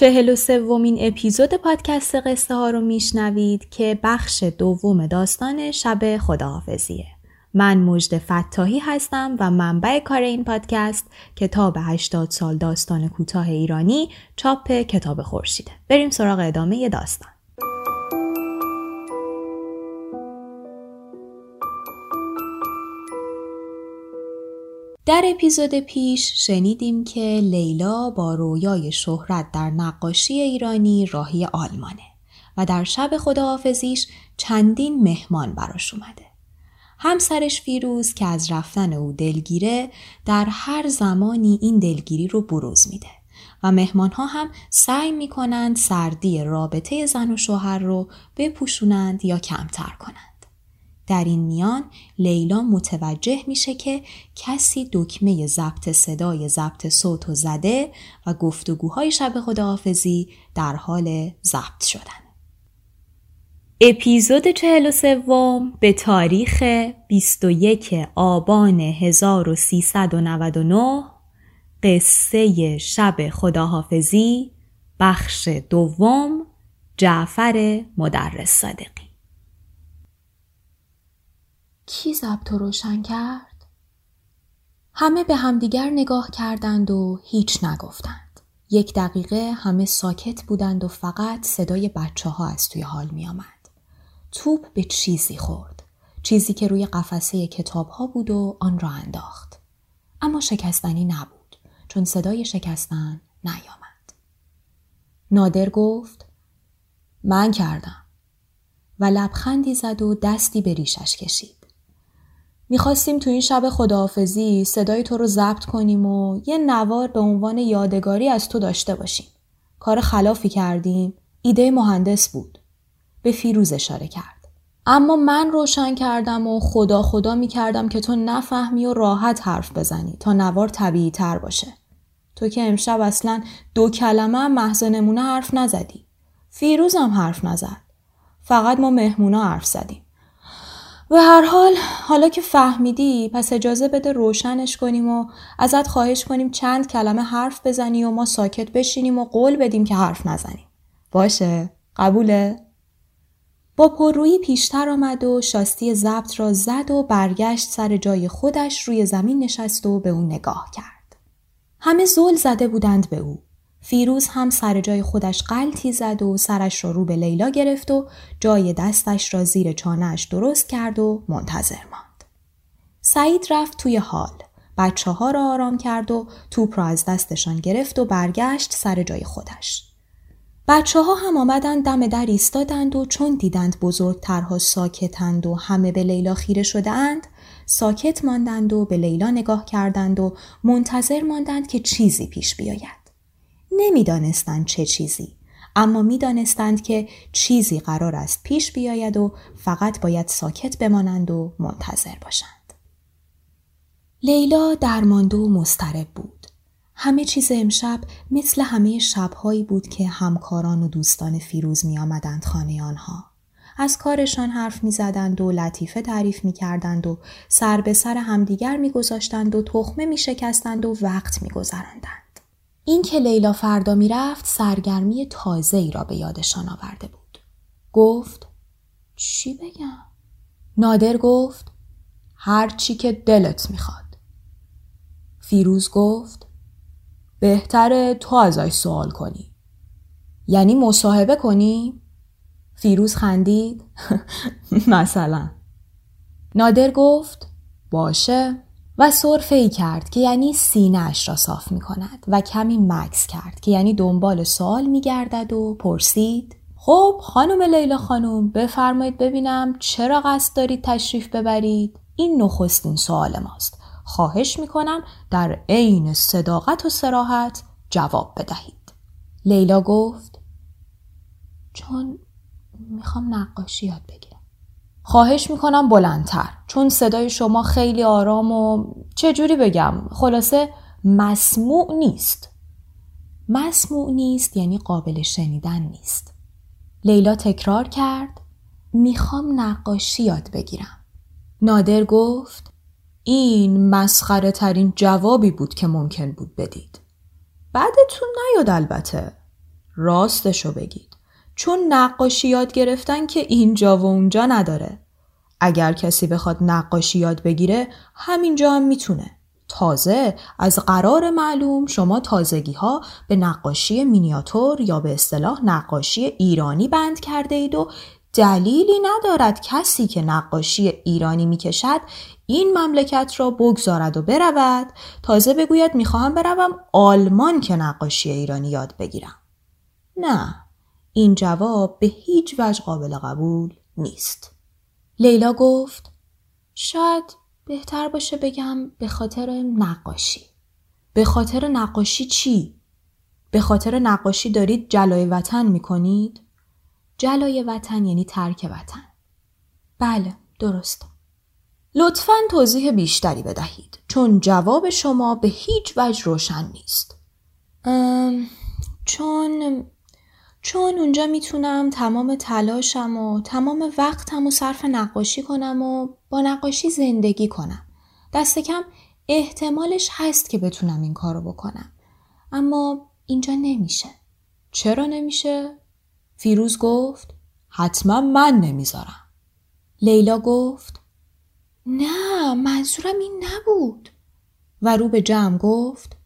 چهل و سومین اپیزود پادکست قصه ها رو میشنوید که بخش دوم داستان شب خداحافظیه. من مجد فتاحی هستم و منبع کار این پادکست کتاب 80 سال داستان کوتاه ایرانی چاپ کتاب خورشیده. بریم سراغ ادامه داستان. در اپیزود پیش شنیدیم که لیلا با رویای شهرت در نقاشی ایرانی راهی آلمانه و در شب خداحافظیش چندین مهمان براش اومده. همسرش فیروز که از رفتن او دلگیره در هر زمانی این دلگیری رو بروز میده و مهمان ها هم سعی می‌کنند سردی رابطه زن و شوهر رو بپوشونند یا کمتر کنند. در این میان لیلا متوجه میشه که کسی دکمه ضبط صدای ضبط صوت و زده و گفتگوهای شب خداحافظی در حال ضبط شدن. اپیزود 43 به تاریخ 21 آبان 1399 قصه شب خداحافظی بخش دوم جعفر مدرس صادقی کی ضبط روشن کرد؟ همه به همدیگر نگاه کردند و هیچ نگفتند. یک دقیقه همه ساکت بودند و فقط صدای بچه ها از توی حال می آمد. توپ به چیزی خورد. چیزی که روی قفسه کتاب ها بود و آن را انداخت. اما شکستنی نبود چون صدای شکستن نیامد. نادر گفت من کردم و لبخندی زد و دستی به ریشش کشید. می‌خواستیم تو این شب خداحافظی صدای تو رو ضبط کنیم و یه نوار به عنوان یادگاری از تو داشته باشیم. کار خلافی کردیم. ایده مهندس بود. به فیروز اشاره کرد. اما من روشن کردم و خدا خدا می‌کردم که تو نفهمی و راحت حرف بزنی تا نوار طبیعی تر باشه. تو که امشب اصلا دو کلمه محض نمونه حرف نزدی. فیروز هم حرف نزد. فقط ما مهمونا حرف زدیم. به هر حال حالا که فهمیدی پس اجازه بده روشنش کنیم و ازت خواهش کنیم چند کلمه حرف بزنی و ما ساکت بشینیم و قول بدیم که حرف نزنیم. باشه؟ قبوله؟ با پررویی پیشتر آمد و شاستی ضبط را زد و برگشت سر جای خودش روی زمین نشست و به او نگاه کرد. همه زول زده بودند به او. فیروز هم سر جای خودش قلتی زد و سرش را رو به لیلا گرفت و جای دستش را زیر چانهش درست کرد و منتظر ماند. سعید رفت توی حال. بچه ها را آرام کرد و توپ را از دستشان گرفت و برگشت سر جای خودش. بچه ها هم آمدند دم در ایستادند و چون دیدند بزرگترها ساکتند و همه به لیلا خیره شده اند ساکت ماندند و به لیلا نگاه کردند و منتظر ماندند که چیزی پیش بیاید. نمی‌دانستند چه چیزی اما می‌دانستند که چیزی قرار است پیش بیاید و فقط باید ساکت بمانند و منتظر باشند. لیلا درمانده و مضطرب بود. همه چیز امشب مثل همه شبهایی بود که همکاران و دوستان فیروز می آمدند خانه آنها. از کارشان حرف می زدند و لطیفه تعریف می کردند و سر به سر همدیگر می گذاشتند و تخمه می شکستند و وقت می گذارندند. این که لیلا فردا می‌رفت سرگرمی تازه ای را به یادشان آورده بود. گفت چی بگم؟ نادر گفت هر چی که دلت می‌خواد. فیروز گفت بهتره تو ازش سوال کنی. یعنی مصاحبه کنی؟ فیروز خندید مثلا نادر گفت باشه و صرفه ای کرد که یعنی سینهش را صاف می کند و کمی مکس کرد که یعنی دنبال سوال می گردد و پرسید خب خانم لیلا خانم بفرمایید ببینم چرا قصد دارید تشریف ببرید؟ این نخستین سوال ماست. خواهش می کنم در عین صداقت و سراحت جواب بدهید. لیلا گفت چون می‌خوام نقاشی یاد بگیرم. خواهش می‌کنم بلندتر. چون صدای شما خیلی آرام و چجوری بگم؟ خلاصه مسموع نیست. مسموع نیست یعنی قابل شنیدن نیست. لیلا تکرار کرد. می‌خوام نقاشی یاد بگیرم. نادر گفت این مسخره ترین جوابی بود که ممکن بود بدید. بعدتون نیاد البته. راستشو بگید. چون نقاشی یاد گرفتن که اینجا و اونجا نداره. اگر کسی بخواد نقاشی یاد بگیره همینجا هم می‌تونه. تازه از قرار معلوم شما تازگی ها به نقاشی مینیاتور یا به اصطلاح نقاشی ایرانی بند کرده اید و دلیلی ندارد کسی که نقاشی ایرانی می‌کشد این مملکت را بگذارد و برود تازه بگوید می‌خواهم بروم آلمان که نقاشی ایرانی یاد بگیرم نه این جواب به هیچ وجه قابل قبول نیست. لیلا گفت شاید بهتر باشه بگم به خاطر نقاشی. به خاطر نقاشی چی؟ به خاطر نقاشی دارید جلای وطن می کنید؟ جلای وطن یعنی ترک وطن. بله درست. لطفا توضیح بیشتری بدهید چون جواب شما به هیچ وجه روشن نیست. چون چون اونجا می‌تونم تمام تلاشم و تمام وقتم و صرف نقاشی کنم و با نقاشی زندگی کنم. دست کم احتمالش هست که بتونم این کارو بکنم. اما اینجا نمیشه. چرا نمیشه؟ فیروز گفت حتما من نمی‌ذارم. لیلا گفت نه منظورم این نبود. و رو به جمع گفت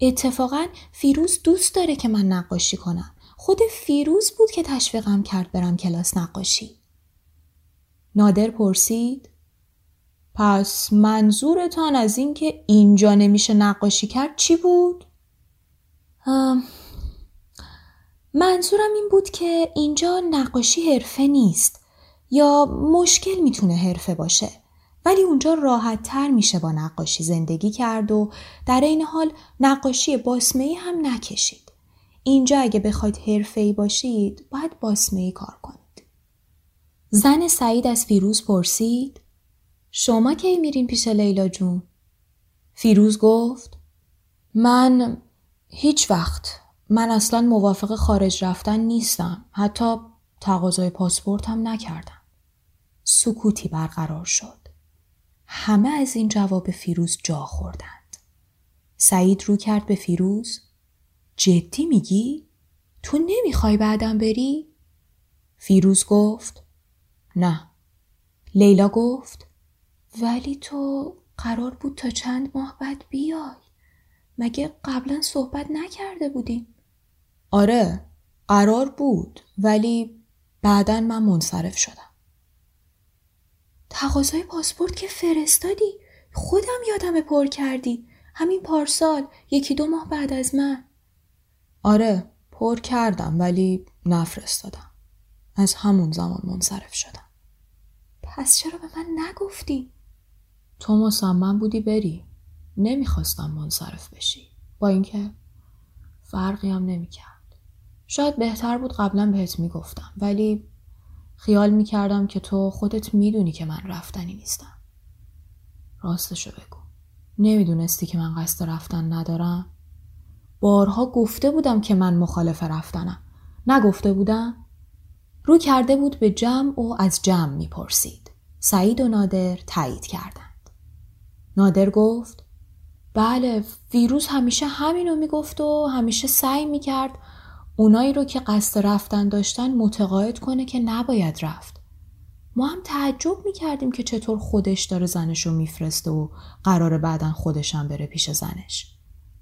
اتفاقا فیروز دوست داره که من نقاشی کنم. خود فیروز بود که تشویقم کرد برم کلاس نقاشی. نادر پرسید پس منظورتان از اینکه اینجا نمیشه نقاشی کرد چی بود؟ منظورم این بود که اینجا نقاشی حرفه نیست یا مشکل می‌تونه حرفه باشه ولی اونجا راحت تر میشه با نقاشی زندگی کرد و در این حال نقاشی باسمه هم نکشید. اینجا اگه بخواید حرفه‌ای باشید باید باسمه کار کنید. زن سعید از فیروز پرسید شما کی میرین پیش لیلا جون؟ فیروز گفت من هیچ وقت من اصلا موافق خارج رفتن نیستم حتی تقاضای پاسپورت هم نکردم. سکوتی برقرار شد. همه از این جواب فیروز جا خوردند. سعید رو کرد به فیروز جدی میگی؟ تو نمی‌خوای بعدم بری؟ فیروز گفت نه. لیلا گفت ولی تو قرار بود تا چند ماه بعد بیای. مگه قبلا صحبت نکرده بودیم؟ آره قرار بود ولی بعدا من منصرف شدم. تقاضای پاسپورت که فرستادی خودم یادم پر کردی همین پارسال یکی دو ماه بعد از من آره پر کردم ولی نفرستادم. از همون زمان منصرف شدم. پس چرا به من نگفتی؟ تو مصمم بودی بری. نمی‌خواستم منصرف بشی. با اینکه فرقی هم نمی‌کرد. شاید بهتر بود قبلا بهت می‌گفتم ولی خیال می‌کردم که تو خودت می‌دونی که من رفتنی نیستم. راستشو بگو. نمی‌دونستی که من قصد رفتن ندارم؟ بارها گفته بودم که من مخالف رفتنم. نگفته بودم؟ رو کرده بود به جمع و از جمع می‌پرسید. سعید و نادر تایید کردند. نادر گفت بله ویروس همیشه همینو می‌گفت و همیشه سعی می‌کرد اونایی رو که قصد رفتن داشتن متقاعد کنه که نباید رفت. ما هم تعجب می‌کردیم که چطور خودش داره زنش رو میفرسته و قرار بعدا خودش هم بره پیش زنش.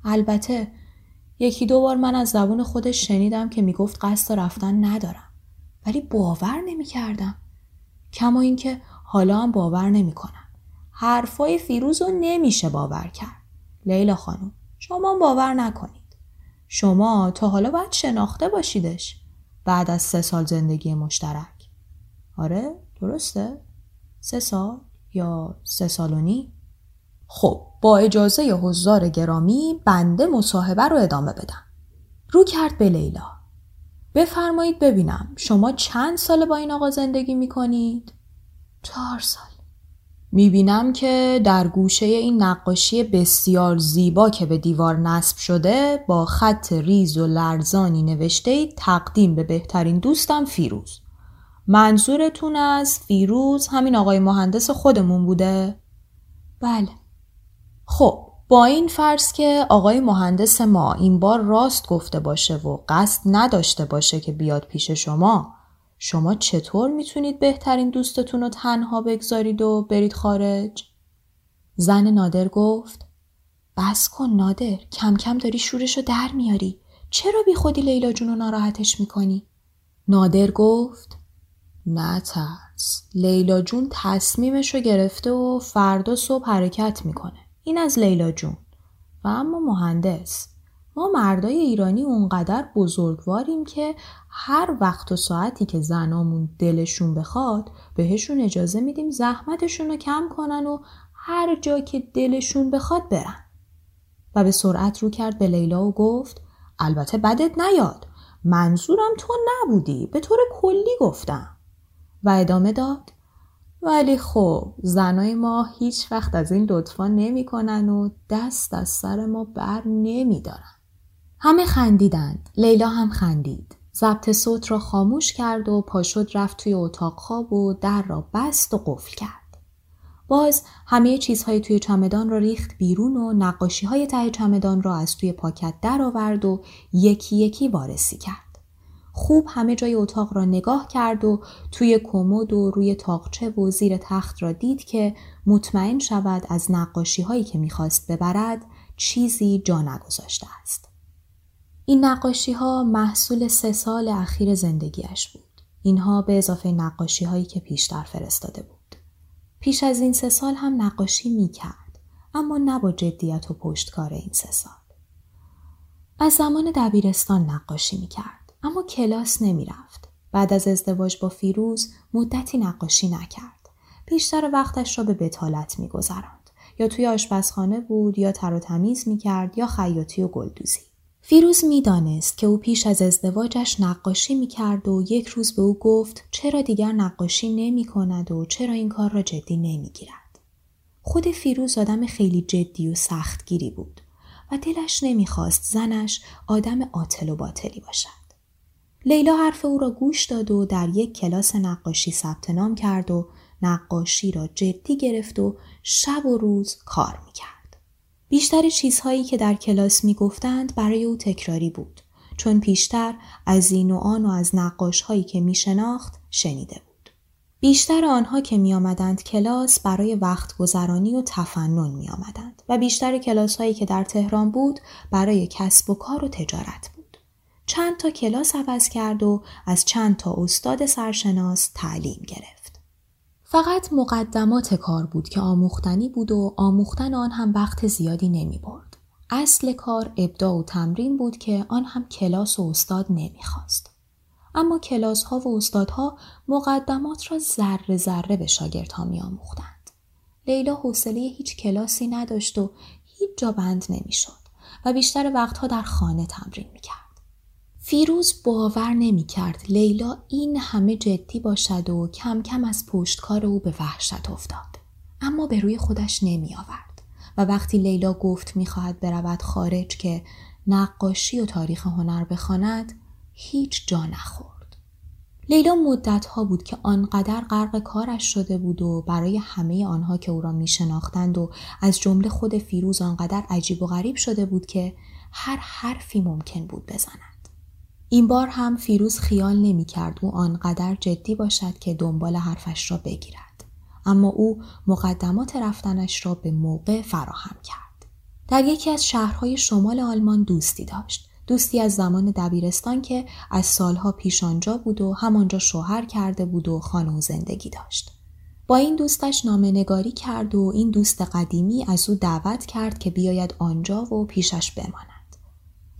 البته یکی دو بار من از زبون خودش شنیدم که می‌گفت قصد رفتن ندارم. ولی باور نمی‌کردم. کما اینکه حالا هم باور نمی‌کنم. حرفای فیروز رو نمیشه باور کرد. لیلا خانم شما باور نکنید. شما تا حالا باید شناخته باشیدش بعد از سه سال زندگی مشترک آره درسته؟ سه سال یا سه سال؟ خب با اجازه حضار گرامی بنده مصاحبه رو ادامه بدم. رو کرد به لیلا. بفرمایید ببینم شما چند سال با این آقا زندگی می‌کنید؟ چهار سال. می‌بینم که در گوشه این نقاشی بسیار زیبا که به دیوار نصب شده با خط ریز و لرزانی نوشته تقدیم به بهترین دوستم فیروز. منظورتون از فیروز همین آقای مهندس خودمون بوده؟ بله. خب با این فرض که آقای مهندس ما این بار راست گفته باشه و قصد نداشته باشه که بیاد پیش شما شما چطور می‌تونید بهترین دوستتون رو تنها بگذارید و برید خارج؟ زن نادر گفت بس کن نادر کم کم داری شورش رو در میاری چرا بی خودی لیلا جون رو ناراحتش می‌کنی؟ نادر گفت نه ترس لیلا جون تصمیمش رو گرفته و فردا صبح حرکت می‌کنه این از لیلا جون. و اما مهندس. ما مردای ایرانی اونقدر بزرگواریم که هر وقت و ساعتی که زنامون دلشون بخواد بهشون اجازه میدیم زحمتشون رو کم کنن و هر جا که دلشون بخواد برن. و به سرعت رو کرد به لیلا و گفت البته بدت نیاد. منظورم تو نبودی. به طور کلی گفتم. و ادامه داد ولی خب زنای ما هیچ وقت از این لطفا نمی‌کنن و دست از سر ما بر نمیدارن همه خندیدند. لیلا هم خندید. ضبط صوت را خاموش کرد و پاشد رفت توی اتاق خواب و در را بست و قفل کرد. باز همه چیزهای توی چمدان را ریخت بیرون و نقاشی های ته چمدان را از توی پاکت در آورد و یکی یکی وارسی کرد. خوب همه جای اتاق را نگاه کرد و توی کمد و روی تاقچه و زیر تخت را دید که مطمئن شود از نقاشی هایی که می‌خواست ببرد چیزی جا نگذاشته است. این نقاشی ها محصول سه سال اخیر زندگیش بود. اینها به اضافه نقاشی هایی که پیشتر فرستاده بود. پیش از این سه سال هم نقاشی می کرد. اما نه با جدیت و پشتکار این سه سال. از زمان دبیرستان نقاشی می کرد. اما کلاس نمی رفت. بعد از ازدواج با فیروز مدتی نقاشی نکرد. بیشتر وقتش را به بتالت می گذراند. یا توی آشپزخانه بود یا تر و تمیز می کرد یا خیاطی و گلدوزی. فیروز می‌دانست که او پیش از ازدواجش نقاشی می کرد و یک روز به او گفت چرا دیگر نقاشی نمی کند و چرا این کار را جدی نمی گیرد. خود فیروز آدم خیلی جدی و سختگیری بود و دلش نمی‌خواست زنش آدم عاطل و باطلی باشد. لیلا حرف او را گوش داد و در یک کلاس نقاشی ثبت نام کرد و نقاشی را جدی گرفت و شب و روز کار می‌کرد. بیشتر چیزهایی که در کلاس می گفتند برای او تکراری بود چون پیشتر از این و آن و از نقاش هایی که می شناخت شنیده بود. بیشتر آنها که می آمدند کلاس برای وقت گذرانی و تفنن می آمدند و بیشتر کلاس هایی که در تهران بود برای کسب و کار و تجارت بود. چند تا کلاس عوض کرد و از چند تا استاد سرشناس تعلیم گرفت. فقط مقدمات کار بود که آموختنی بود و آموختن آن هم وقت زیادی نمی برد. اصل کار ابداع و تمرین بود که آن هم کلاس و استاد نمی‌خواست. اما کلاس ها و استادها مقدمات را ذره ذره به شاگردها می آموختند. لیلا حوصله هیچ کلاسی نداشت و هیچ جا بند نمی‌شد و بیشتر وقتها در خانه تمرین می کرد. فیروز باور نمی کرد لیلا این همه جدی باشد و کم کم از پشتکار او به وحشت افتاد. اما به روی خودش نمی آورد و وقتی لیلا گفت می خواهد برود خارج که نقاشی و تاریخ هنر بخواند هیچ جا نخورد. لیلا مدت ها بود که آنقدر غرق کارش شده بود و برای همه آنها که او را می شناختند و از جمله خود فیروز آنقدر عجیب و غریب شده بود که هر حرفی ممکن بود بزند. این بار هم فیروز خیال نمی کرد او آنقدر جدی باشد که دنبال حرفش را بگیرد. اما او مقدمات رفتنش را به موقع فراهم کرد. در یکی از شهرهای شمال آلمان دوستی داشت. دوستی از زمان دبیرستان که از سالها پیش آنجا بود و همانجا شوهر کرده بود و خانه و زندگی داشت. با این دوستش نامه نگاری کرد و این دوست قدیمی از او دعوت کرد که بیاید آنجا و پیشش بماند.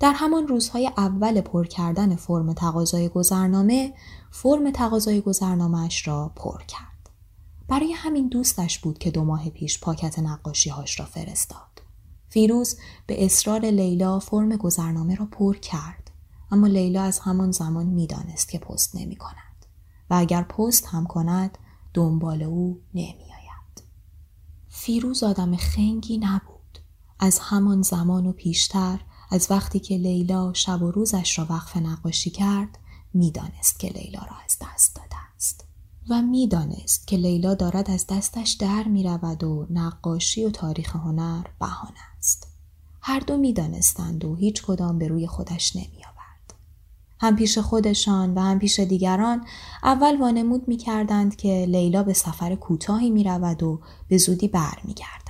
در همان روزهای اول پر کردن فرم تقاضای گذرنامه فرم تقاضای گذرنامهاش را پر کرد. برای همین دوستش بود که دو ماه پیش پاکت نقاشیهاش را فرستاد. فیروز به اصرار لیلا فرم گذرنامه را پر کرد اما لیلا از همان زمان می‌دانست که پست نمی کند و اگر پست هم کند دنبال او نمی آید. فیروز آدم خنگی نبود از همان زمان و پیشتر از وقتی که لیلا شب و روزش را وقف نقاشی کرد می‌دانست که لیلا را از دست داده است و می‌دانست که لیلا دارد از دستش در می رود و نقاشی و تاریخ هنر بهانه است. هر دو می دانستند و هیچ کدام به روی خودش نمی آورد. هم پیش خودشان و هم پیش دیگران اول وانمود می کردند که لیلا به سفر کوتاهی می رود و به زودی بر می گردد.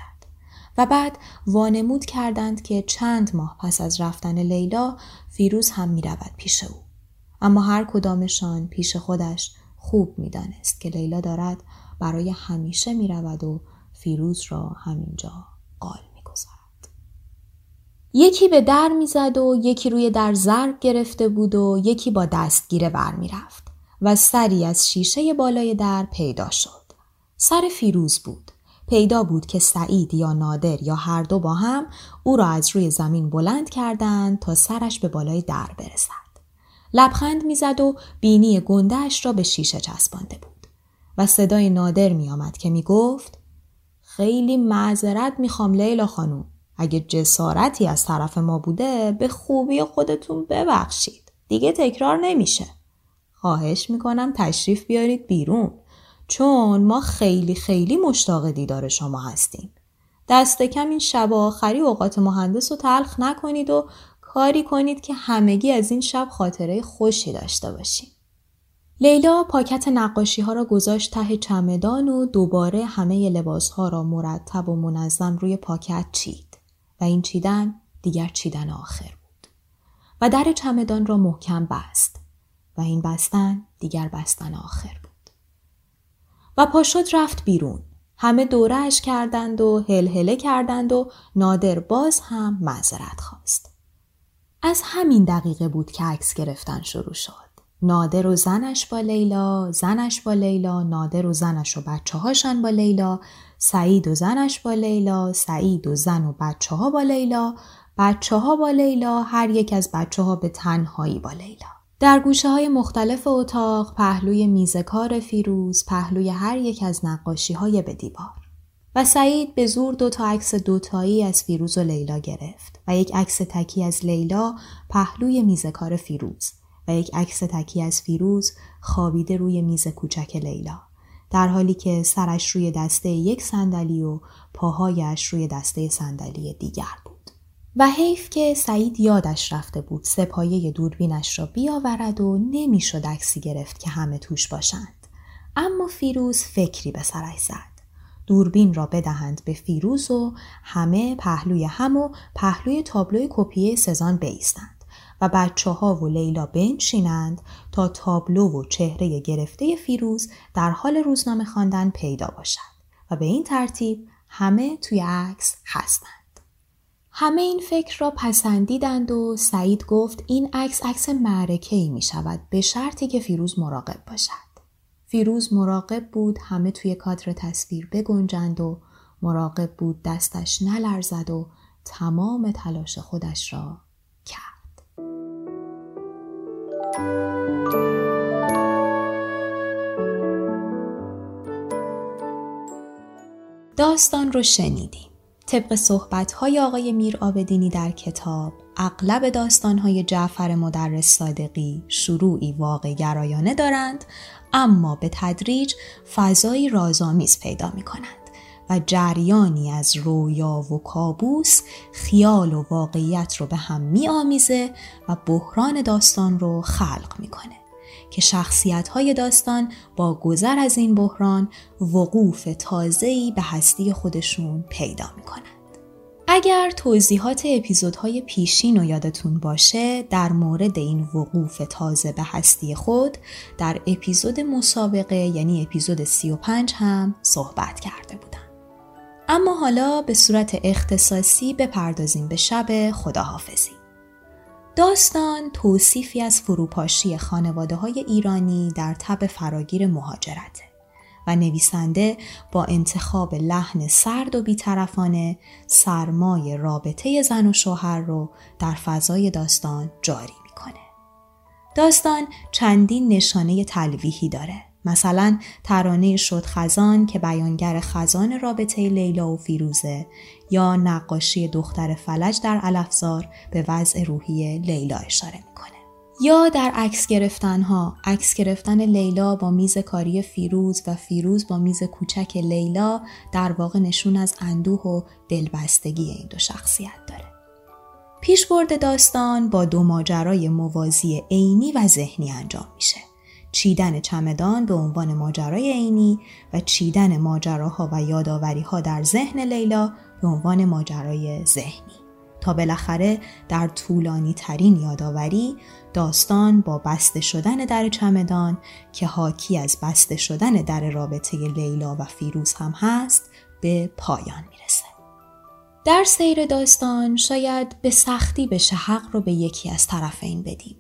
و بعد وانمود کردند که چند ماه پس از رفتن لیلا فیروز هم می رود پیش او. اما هر کدامشان پیش خودش خوب می‌دانست که لیلا دارد برای همیشه می رود و فیروز را همینجا قال می گذارد. یکی به در می‌زد و یکی روی در ضرب گرفته بود و یکی با دستگیره بر می رفت و سری از شیشه بالای در پیدا شد. سر فیروز بود. پیدا بود که سعید یا نادر یا هر دو با هم او را از روی زمین بلند کردند تا سرش به بالای در برسد. لبخند می‌زد و بینی گندهش را به شیشه چسبانده بود و صدای نادر میآمد که می‌گفت خیلی معذرت می‌خوام لیلا خانوم اگه جسارتی از طرف ما بوده به خوبی خودتون ببخشید. دیگه تکرار نمیشه. خواهش می‌کنم تشریف بیارید بیرون. چون ما خیلی خیلی مشتاق دیدار شما هستیم دست کم این شب آخری اوقات مهندس رو تلخ نکنید و کاری کنید که همگی از این شب خاطره خوشی داشته باشیم. لیلا پاکت نقاشی ها را گذاشت ته چمدان و دوباره همه لباس ها را مرتب و منظم روی پاکت چید و این چیدن دیگر چیدن آخر بود. و در چمدان را محکم بست و این بستن دیگر بستن آخر بود. و پاشد رفت بیرون. همه دورهش کردند و هلهله کردند و نادر باز هم معذرت خواست. از همین دقیقه بود که عکس گرفتن شروع شد. نادر و زنش با لیلا، زنش با لیلا، نادر و زنش و بچه هاشان با لیلا، سعید و زنش با لیلا، سعید و زن و بچه ها با لیلا، بچه ها با لیلا، هر یک از بچه ها به تنهایی با لیلا. در گوشه های مختلف اتاق پهلوی میزکار فیروز پهلوی هر یک از نقاشی های به دیوار. و سعید به زور دو تا عکس دوتایی از فیروز و لیلا گرفت و یک عکس تکی از لیلا پهلوی میز کار فیروز و یک عکس تکی از فیروز خوابیده روی میز کوچک لیلا در حالی که سرش روی دسته یک صندلی و پاهایش روی دسته صندلی دیگر بود و حیف که سعید یادش رفته بود سپایه دوربینش را بیاورد و نمی‌شد عکسی گرفت که همه توش باشند اما فیروز فکری به سرش زد دوربین را بدهند به فیروز و همه پهلوی هم و پهلوی تابلوی کپیه سزان بیستند و بچه ها و لیلا بنشینند تا تابلو و چهره گرفته فیروز در حال روزنامه خواندن پیدا باشد و به این ترتیب همه توی عکس هستند. همه این فکر را پسندیدند و سعید گفت این عکس عکس معرکه ای می شود به شرطی که فیروز مراقب باشد. فیروز مراقب بود همه توی کادر تصویر بگنجند و مراقب بود دستش نلرزد و تمام تلاش خودش را کرد. داستان رو شنیدیم. طبق صحبت های آقای میر آبدینی در کتاب اغلب داستانهای جعفر مدرس صادقی شروعی واقع گرایانه دارند اما به تدریج فضایی رازآمیز پیدا می کنند و جریانی از رویا و کابوس خیال و واقعیت رو به هم می آمیزه و بحران داستان رو خلق می‌کنه. که شخصیت های داستان با گذر از این بحران وقوف تازه‌ای به هستی خودشون پیدا می‌کنند. اگر توضیحات اپیزودهای پیشین رو یادتون باشه در مورد این وقوف تازه به هستی خود در اپیزود مسابقه یعنی اپیزود 35 هم صحبت کرده بودم. اما حالا به صورت اختصاصی بپردازیم به شب خداحافظی. داستان توصیفی از فروپاشی خانواده های ایرانی در تب فراگیر مهاجرته و نویسنده با انتخاب لحن سرد و بیطرفانه سرمای رابطه زن و شوهر رو در فضای داستان جاری می‌کنه. داستان چندین نشانه تلویحی داره مثلا ترانه شد خزان که بیانگر خزان رابطه لیلا و فیروزه یا نقاشی دختر فلج در علفزار به وضع روحی لیلا اشاره می‌کنه. یا در عکس گرفتن ها عکس گرفتن لیلا با میز کاری فیروز و فیروز با میز کوچک لیلا در واقع نشون از اندوه و دلبستگی این دو شخصیت داره. پیشبرد داستان با دو ماجرای موازی عینی و ذهنی انجام میشه. چیدن چمدان به عنوان ماجرای عینی و چیدن ماجراها و یادآوریها در ذهن لیلا به عنوان ماجرای ذهنی تا بالاخره در طولانی ترین یادآوری داستان با بسته شدن در چمدان که حاکی از بسته شدن در رابطه لیلا و فیروز هم هست به پایان می‌رسه. در سیر داستان شاید به سختی بشه حق رو به یکی از طرفین بدیم.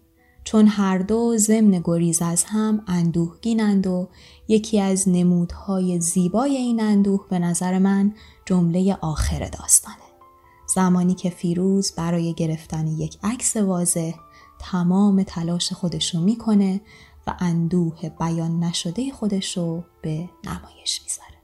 چون هر دو ضمن گریز از هم اندوهگینند و یکی از نمودهای زیبای این اندوه به نظر من جمله آخر داستانه. زمانی که فیروز برای گرفتن یک عکس واضح تمام تلاش خودشو می‌کنه و اندوه بیان نشده خودشو به نمایش می‌ذاره.